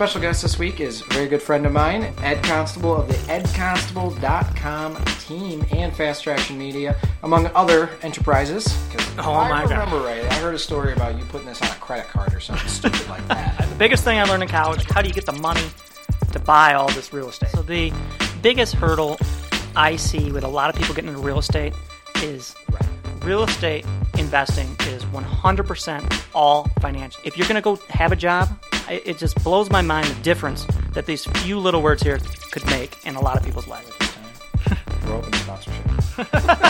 special guest this week is a very good friend of mine, Ed Constable of the edconstable.com team and Fast Traction Media, among other enterprises. Oh I my God. remember right, I heard a story about you putting this on a credit card or something stupid like that. The biggest thing I learned in college how do you get the money to buy all this real estate? So, the biggest hurdle I see with a lot of people getting into real estate is real estate investing is 100% all financial. If you're going to go have a job, it just blows my mind the difference that these few little words here could make in a lot of people's lives. We're open sponsorship.